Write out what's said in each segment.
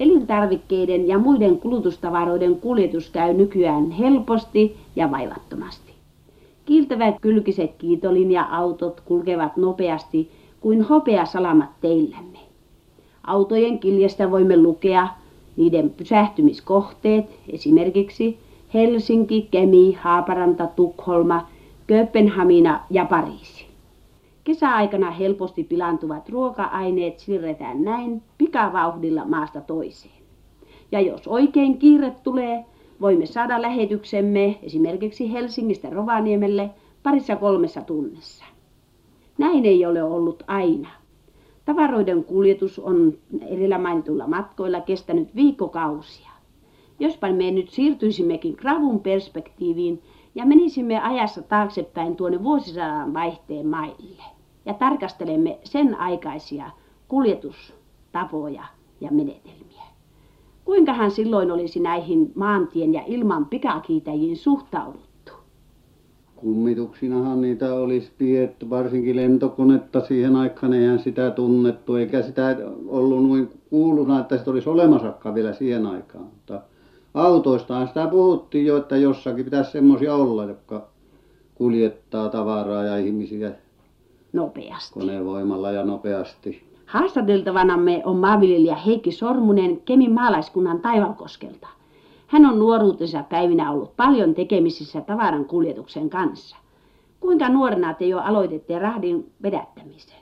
Elintarvikkeiden ja muiden kulutustavaroiden kuljetus käy nykyään helposti ja vaivattomasti. Kiiltävät kylkiset kiitolinja-autot kulkevat nopeasti kuin hopeasalamat teillämme. Autojen kiljestä voimme lukea niiden pysähtymiskohteet, esimerkiksi Helsinki, Kemi, Haaparanta, Tukholma, Kööpenhamina ja Pariisi. Kesäaikana helposti pilantuvat ruoka-aineet siirretään näin pikavauhdilla maasta toiseen. Ja jos oikein kiire tulee, voimme saada lähetyksemme esimerkiksi Helsingistä Rovaniemelle parissa kolmessa tunnissa. Näin ei ole ollut aina. Tavaroiden kuljetus on edellä mainituilla matkoilla kestänyt viikkokausia. Jospa me nyt siirtyisimmekin Gravun perspektiiviin ja menisimme ajassa taaksepäin tuonne vuosisadan vaihteen maille ja tarkastelemme sen aikaisia kuljetustapoja ja menetelmiä. Kuinkahan silloin olisi näihin maantien ja ilman pikakiitäjiin suhtauduttu? Kummituksinahan niitä olisi pidetty, varsinkin lentokonetta siihen aikaan eihän sitä tunnettu, eikä sitä ollut noin kuuluna, että sitä olisi olemassakaan vielä siihen aikaan. Mutta autoistahan sitä puhuttiin jo, että jossakin pitäisi semmoisia olla, jotka kuljettaa tavaraa ja ihmisiä Nopeasti. konevoimalla ja nopeasti. Haastateltavanamme on maanviljelijä Heikki Sormunen Kemin maalaiskunnan Taivalkoskelta. Hän on nuoruutensa päivinä ollut paljon tekemisissä tavaran kuljetuksen kanssa. Kuinka nuorena te jo aloititte rahdin vedättämisen?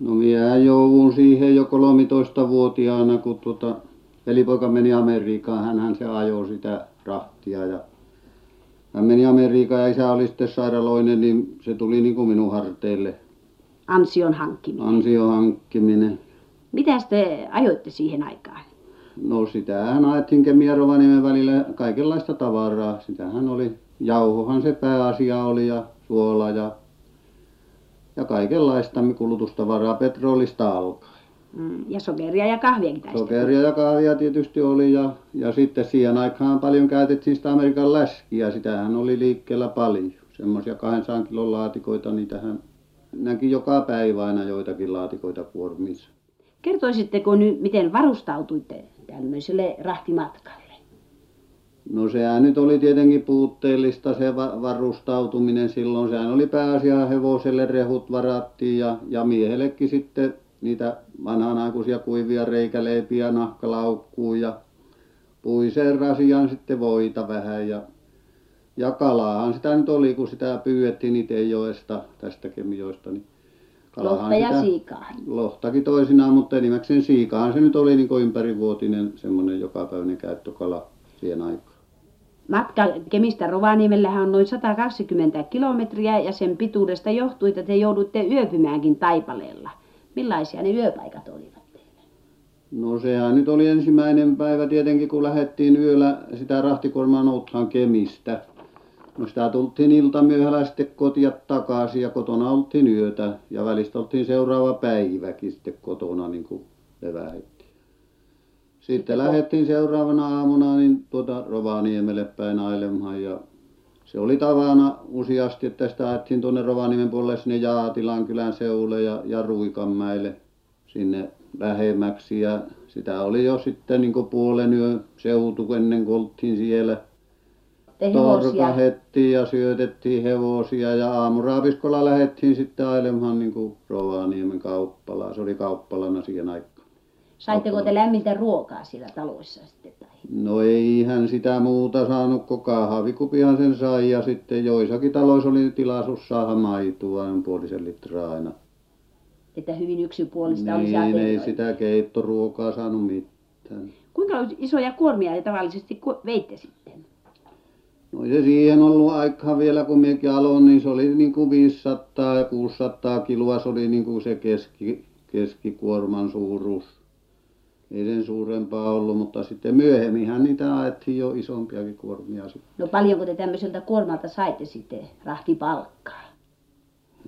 No minä joudun siihen jo 13-vuotiaana, kun tuota, velipoika meni Amerikkaan, hänhän se ajoi sitä rahtia ja hän meni Amerikkaan ja isä oli sitten sairaaloinen, niin se tuli niin kuin minun harteille Ansion hankkiminen. ansion hankkiminen. Mitäs te ajoitte siihen aikaan? No sitähän ajettiin Kemi ja Rovaniemen välillä kaikenlaista tavaraa. Sitähän oli, jauhohan se pääasia oli ja suola ja, ja kaikenlaista kulutustavaraa petrolista alkaen. Mm, ja sokeria ja kahviakin taisi Sokeria ja kahvia tietysti oli ja, ja sitten siihen aikaan paljon käytettiin sitä Amerikan läskiä. Sitähän oli liikkeellä paljon. Semmoisia 200 kilon laatikoita, niitähän näki joka päivä aina joitakin laatikoita kuormissa. Kertoisitteko nyt, miten varustautuitte tämmöiselle rahtimatkalle? No sehän nyt oli tietenkin puutteellista se va- varustautuminen silloin. Sehän oli pääasia hevoselle rehut varattiin ja, ja miehellekin sitten niitä vanhanaikuisia kuivia reikäleipiä nahkalaukkuun ja puiseen rasiaan sitten voita vähän ja ja kalaahan sitä nyt oli kun sitä pyydettiin Itejoesta tästä Kemijoesta niin ja sitä- lohtakin toisinaan mutta enimmäkseen siikahan se nyt oli niin kuin ympärivuotinen semmoinen jokapäiväinen käyttökala siihen aikaan. Matka Kemistä Rovaniemellähän on noin 120 kilometriä ja sen pituudesta johtui, että te joudutte yöpymäänkin Taipaleella. Millaisia ne yöpaikat olivat teillä? No sehän nyt oli ensimmäinen päivä tietenkin kun lähdettiin yöllä sitä rahtikuormaa noutamaan Kemistä. No sitä tultiin iltamyöhällä sitten kotia takaisin ja kotona oltiin yötä ja välistä oltiin seuraava päiväkin sitten kotona niin kuin levähdettiin. Sitten lähdettiin seuraavana aamuna niin tuota Rovaniemelle päin ailemaan ja se oli tavana useasti että sitä ajettiin tuonne Rovaniemen puolelle sinne Jaatilan kylän seudulle ja ja Ruikanmäelle sinne lähemmäksi. Ja sitä oli jo sitten niin kuin puolen yön seutu ennen kuin oltiin siellä. Torkahdettiin ja syötettiin hevosia ja aamuraaviskolla lähdettiin sitten ailemaan niin kuin Rovaniemen kauppalaan se oli kauppalana siihen aikaan saitteko te lämmintä ruokaa siellä taloissa sitten? Tai? no eihän sitä muuta saanut kuin kahvikupihan sen sai ja sitten joissakin taloissa oli tilaisuus saada maitoa noin puolisen litraa aina Että hyvin yksipuolista oli niin ei sitä keittoruokaa saanut mitään Kuinka isoja kuormia te tavallisesti veitte sitten? no ei se siihen ollut aikaa vielä kun minäkin aloin niin se oli niin kuin 500 ja 600 kiloa se oli niin kuin se keski keskikuorman suuruus ei sen suurempaa ollut mutta sitten myöhemminhän niitä ajettiin jo isompiakin kuormia sitten No paljonko te tämmöiseltä kuormalta saitte sitten rahtipalkkaa?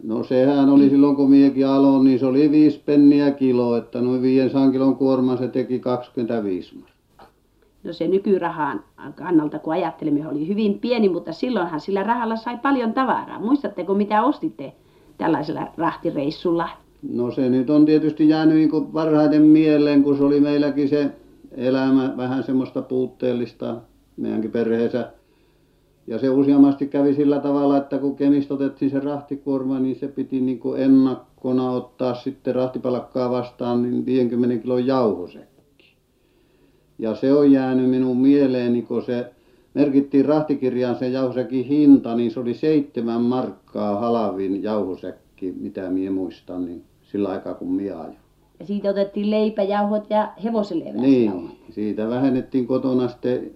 no sehän oli silloin kun minäkin aloin niin se oli viisi penniä kilo että noin 500 kilon kuorman se teki 25 markkaa No se nykyrahan kannalta, kun ajattelemme, oli hyvin pieni, mutta silloinhan sillä rahalla sai paljon tavaraa. Muistatteko, mitä ostitte tällaisella rahtireissulla? No se nyt on tietysti jäänyt niin kuin parhaiten mieleen, kun se oli meilläkin se elämä vähän semmoista puutteellista meidänkin perheessä. Ja se useammasti kävi sillä tavalla että kun Kemistä otettiin se rahtikuorma niin se piti niin kuin ennakkona ottaa sitten rahtipalkkaa vastaan niin viidenkymmenen kilon jauhosäkki ja se on jäänyt minun mieleeni kun se merkittiin rahtikirjaan se jauhosäkin hinta niin se oli seitsemän markkaa halvin jauhosäkki mitä minä muistan niin sillä aikaa kun minä ajoin. Ja siitä otettiin leipäjauhot ja hevoselle niin siitä vähennettiin kotona sitten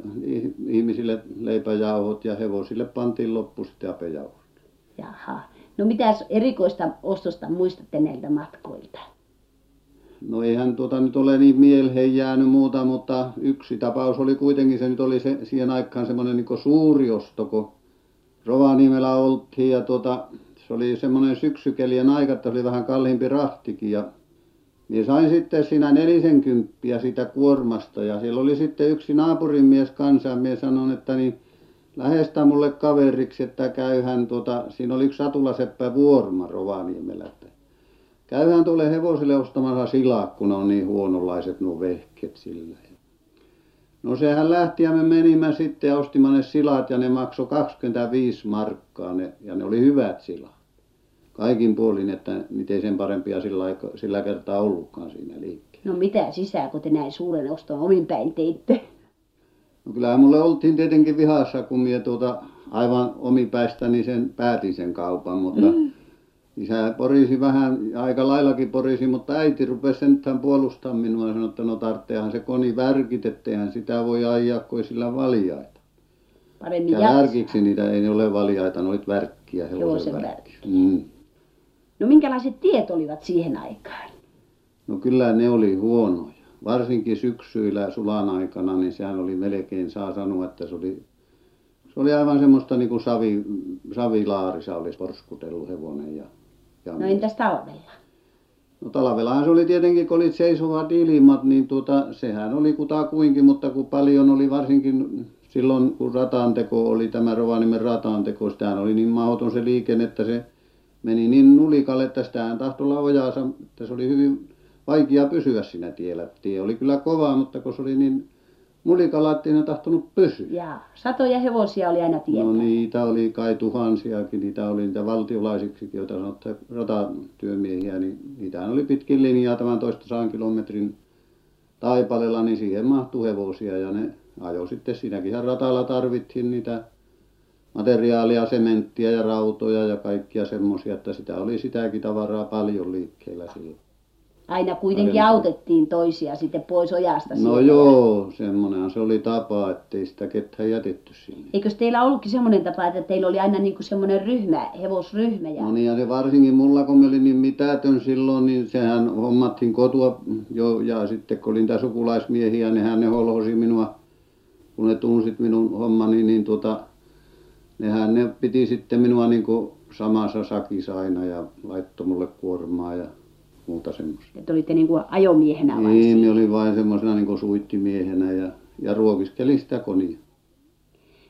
ihmisille leipäjauhot ja hevosille pantiin loppu sitten apejauhot. Jaha. No mitäs erikoista ostosta muistatte näiltä matkoilta? No eihän tuota nyt ole niin mieleen jäänyt muuta mutta yksi tapaus oli kuitenkin se nyt oli se siihen aikaan semmoinen niin kuin suuri osto kun Rovaniemellä oltiin ja tuota se oli semmoinen syksykelien aika että oli vähän kalliimpi rahtikin ja minä sain sitten siinä nelisenkymppiä siitä kuormasta ja siellä oli sitten yksi naapurin mies kanssa ja minä sanoin että niin lähestä minulle kaveriksi että käyhän tuota siinä oli yksi Satula-seppä Vuorma Rovaniemellä että käyhän tuolle hevoselle ostamassa silat kun on niin huononlaiset nuo vehkeet sillä ja no sehän lähti ja me menimme sitten ja ostimme ne silat ja ne maksoi kaksikymmentäviisi markkaa ne ja ne oli hyvät silat. Kaikin puolin että mitä sen parempia sillä sillä kertaa ollutkaan siinä liikkeellä no mitä sisään kun te näin suuren oston omin päin teitte? No kyllähän minulle oltiin tietenkin vihassa kun minä tuota aivan omipäistäni sen päätin sen kaupan mutta isä porisi vähän aika laillakin porisi mutta äiti rupesi sentään puolustamaan minua ja sanoi että no tarvitseehan se koni värkit että eihän sitä voi ajaa kun ei sillä valjaita. Ja värkiksi niitä ei ne ole valjaita ne olivat värkkiä hevosen värkki mm. no minkälaiset tiet olivat siihen aikaan? No kyllä ne oli huonoja. Varsinkin syksyillä sulan aikana niin sehän oli melkein saa sanoa että se oli se oli aivan semmoista niin kuin savi savilaarissa olisi porskutellut hevonen ja ja no entäs talvella? No talvellahan se oli tietenkin kun oli seisovat ilmat niin tuota sehän oli kutakuinkin mutta kun paljon oli varsinkin silloin kun ratanteko oli tämä Rovaniemen ratanteko sitähän oli niin mahdoton se liikenne että se meni niin nulikalle että sitähän tahtoi olla ojassa että se oli hyvin vaikea pysyä siinä tiellä. Tie oli kyllä kova mutta kun se oli niin nulikalla että ei ne tahtonut pysyä. Jaa. Satoja hevosia oli aina tien no niitä oli kai tuhansiakin. Niitä oli niitä valtiolaisiksikin joita sanottiin ratatyömiehiä niin niitähän oli pitkin linjaa tämän toistasadan kilometrin taipaleella niin siihen mahtui hevosia ja ne ajoi sitten. Siinäkinhän ratalla tarvittiin niitä materiaalia sementtiä ja rautoja ja kaikkia semmoisia että sitä oli sitäkin tavaraa paljon liikkeellä silloin aina kuitenkin Parempaa. autettiin toisia sitten pois ojasta no sieltä. joo semmoinenhan se oli tapa että ei sitä ketään jätetty sinne eikös teillä ollutkin semmoinen tapa että teillä oli aina niin kuin semmoinen ryhmä hevosryhmä ja no niin ja se varsinkin minulla kun minä olin niin mitätön silloin niin sehän hommattiin kotoa jo ja sitten kun oli niitä sukulaismiehiä nehän ne holhosi minua kun ne tunsivat minun hommani niin tuota nehän ne piti sitten minua niin kuin samassa sakissa aina ja laittoi minulle kuormaa ja muuta semmoista. Että olitte niin kuin ajomiehenä vain niin minä olin vain semmoisena niin kuin suittimiehenä ja ja ruokiskelin sitä konia.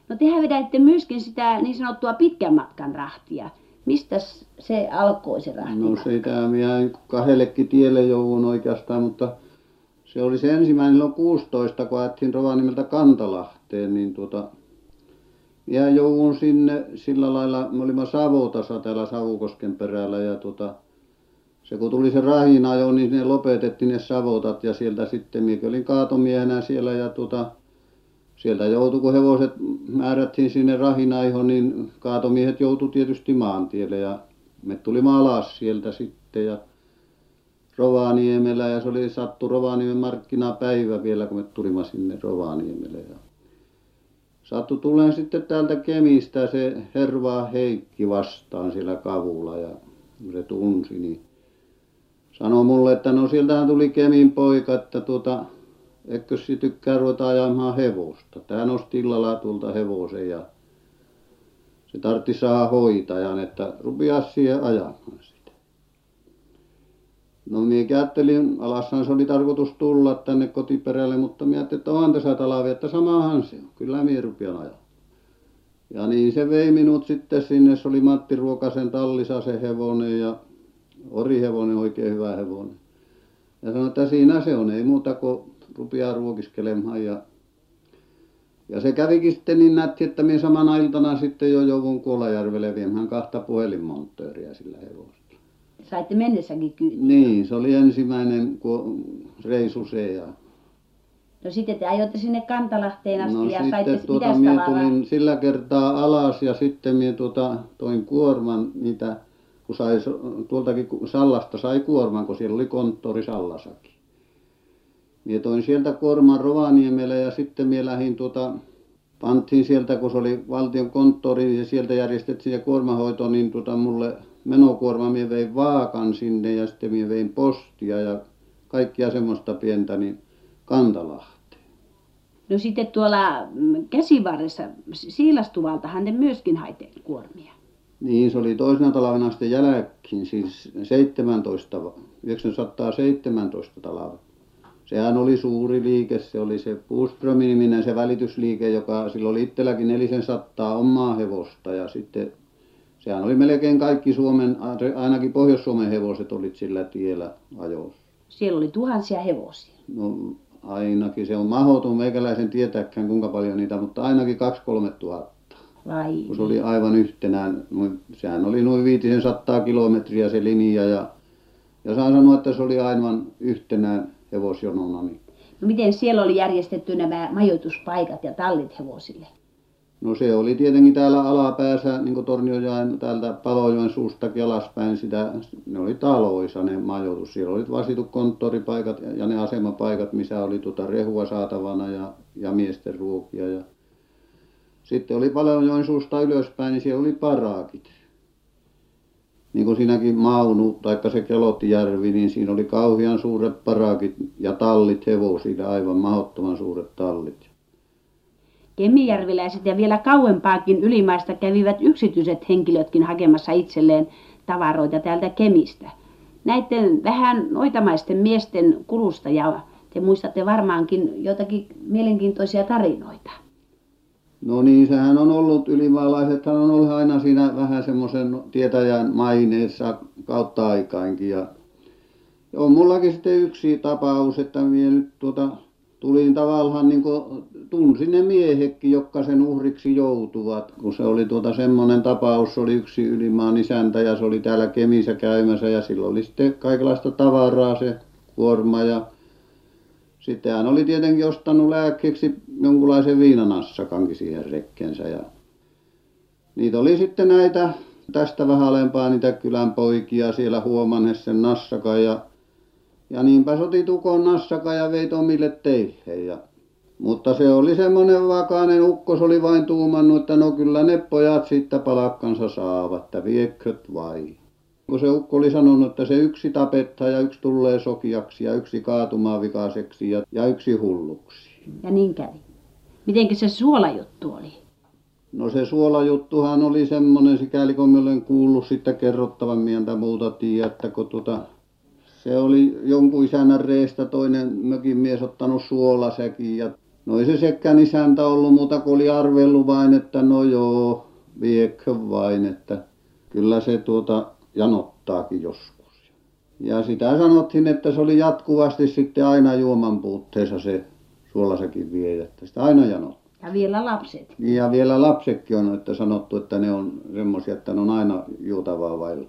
No tehän vedätte myöskin sitä niin sanottua pitkän matkan rahtia. Mistäs se alkoi se no rahtimatka sitä minä kahdellekin tielle jouduin oikeastaan mutta se oli se ensimmäinen silloin kuusitoista kun ajettiin Rovaniemeltä Kantalahteen niin tuota minä jouduin sinne sillä lailla me olimme savotassa täällä Savukosken perällä ja tuota se kun tuli se rahdinajo niin ne lopetettiin ne savotat ja sieltä sitten minäkin olin kaatomiehenä siellä ja tuota sieltä joutui kun hevoset määrättiin sinne rahdinajoon niin kaatomiehet joutui tietysti maantielle ja me tulimme alas sieltä sitten ja Rovaniemellä ja se oli sattui Rovaniemen markkinapäivä vielä kun me tulimme sinne Rovaniemelle ja sattui tulemaan sitten täältä Kemistä se Hervaan Heikki vastaan siellä kavulla ja kun se tunsi niin sanoi minulle että no sieltähän tuli Kemin poika että tuota etkö sinä tykkää ruveta ajamaan hevosta? Että hän osti illalla tuolta hevosen ja se tarvitsi saada hoitajan että rupea siihen ajamaan sitä. No minä ajattelin alashan se oli tarkoitus tulla tänne kotiperälle mutta minä ajattelin että onhan tässä talvi että samahan se on. Kyllä minä rupean ajamaan. Ja niin se vei minut sitten sinne. Se oli Matti Ruokasen tallissa se hevonen ja orihevonen oikein hyvä hevonen. Ja sanoi että siinä se on ei muuta kuin rupeaa ruokiskelemaan ja ja se kävikin sitten niin nätti että minä samana iltana sitten jo jouduin Kuolajärvelle viemään kahta puhelinmonttööriä sillä hevosella niin se oli ensimmäinen reissu se ja no sitten no ja saitte sitten tuota minä tulin sillä kertaa alas ja sitten minä tuota toin kuorman niitä kun sai tuoltakin Sallasta sai kuorman kun siellä oli konttori Sallassakin minä toin sieltä kuorman Rovaniemelle ja sitten minä lähdin tuota pantiin sieltä kun se oli valtiokonttori niin sieltä järjestettiin se kuormanhoito niin tuota minulle menokuorma minä vein vaakan sinne ja sitten minä vein postia ja kaikkia semmoista pientä niin Kantalahteen. No sitten tuolla mm, Käsivarressa Siilastuvaltahan te myöskin haitte kuormia niin se oli toisena talvena sitten jälkeen siis seitsemäntoista yhdeksäntoistasataaseitsemäntoista talvena sehän oli suuri liike se oli se Puuström-niminen se välitysliike joka sillä oli itselläkin nelisensataa omaa hevosta. Ja sitten sehän oli melkein kaikki Suomen ainakin Pohjois-Suomen hevoset olivat sillä tiellä ajossa. Siellä oli tuhansia hevosia. No ainakin se on mahdoton meikäläisen tietääkään kuinka paljon niitä mutta ainakin kaksi kolme tuhatta kun se oli aivan yhtenään noin sehän oli noin viitisensataa kilometriä se linja ja ja saa sanoa että se oli aivan yhtenään hevosjonona niin. No miten siellä oli järjestetty nämä majoituspaikat ja tallit hevosille? No se oli tietenkin täällä alapäässä niin kuin Tornionjoen täältä Palojoen suustakin alaspäin sitä ne oli taloissa ne majoitus. Siellä oli vasitut konttoripaikat ja ne asemapaikat missä oli tuota rehua saatavana ja ja miesten ruokia ja sitten oli Palojoen suusta ylöspäin niin siellä oli parakit. Niin kuin siinäkin Maunu tai se Kelottijärvi niin siinä oli kauhean suuret parakit ja tallit hevosille aivan mahdottoman suuret tallit. Kemijärveläiset ja vielä kauempaakin Ylimaasta kävivät yksityiset henkilötkin hakemassa itselleen tavaroita täältä Kemistä. Näiden vähän noitamaisten miesten kulusta ja te muistatte varmaankin jotakin mielenkiintoisia tarinoita no niin sehän on ollut ylimaalaisethan on ollut aina siinä vähän semmoisen tietäjän maineessa kautta aikainkin ja on minullakin sitten yksi tapaus että minä nyt tuota tulin tavallaan niin kuin tunsin ne miehetkin jotka sen uhriksi joutuivat kun se oli tuota semmoinen tapaus se oli yksi Ylimaan isäntä ja se oli täällä Kemissä käymässä ja sillä oli sitten kaikenlaista tavaraa se kuorma ja sitten hän oli tietenkin ostanut lääkkeeksi jonkunlaisen viinanassakankin siihen rekkeensä. Ja niitä oli sitten näitä tästä vähän alempaa niitä kylän poikia siellä huomanneet sen nassakan ja ja niinpä se otti tukon nassakan ja vei omille teilleen. Ja mutta se oli semmoinen vakainen ukko se oli vain tuumannut että no kyllä ne pojat siitä palkkansa saavat että viekööt vain kun se ukko oli sanonut että se yksi tapetaan ja yksi tulee sokeaksi ja yksi kaatumaan vikaiseksi ja ja yksi hulluksi. Ja niin kävi miten se suolajuttu oli? No se suolajuttuhan oli semmoinen sikäli kun olen kuullut sitten kerrottavan en muuta tiedä että kun tuota se oli jonkun isännän reestä toinen mökin mies ottanut suolasäkin ja no ei se sekään isäntä ollut muuta kuin oli arvellut vain että no joo vieköön vain että kyllä se tuota janottaakin joskus. Ja sitä sanottiin että se oli jatkuvasti sitten aina juoman puutteessa se suolasäkin viejä että sitä aina janottaa ja vielä lapset. Ja vielä lapsetkin on että sanottu että ne on semmoisia että ne on aina juotavaa vailla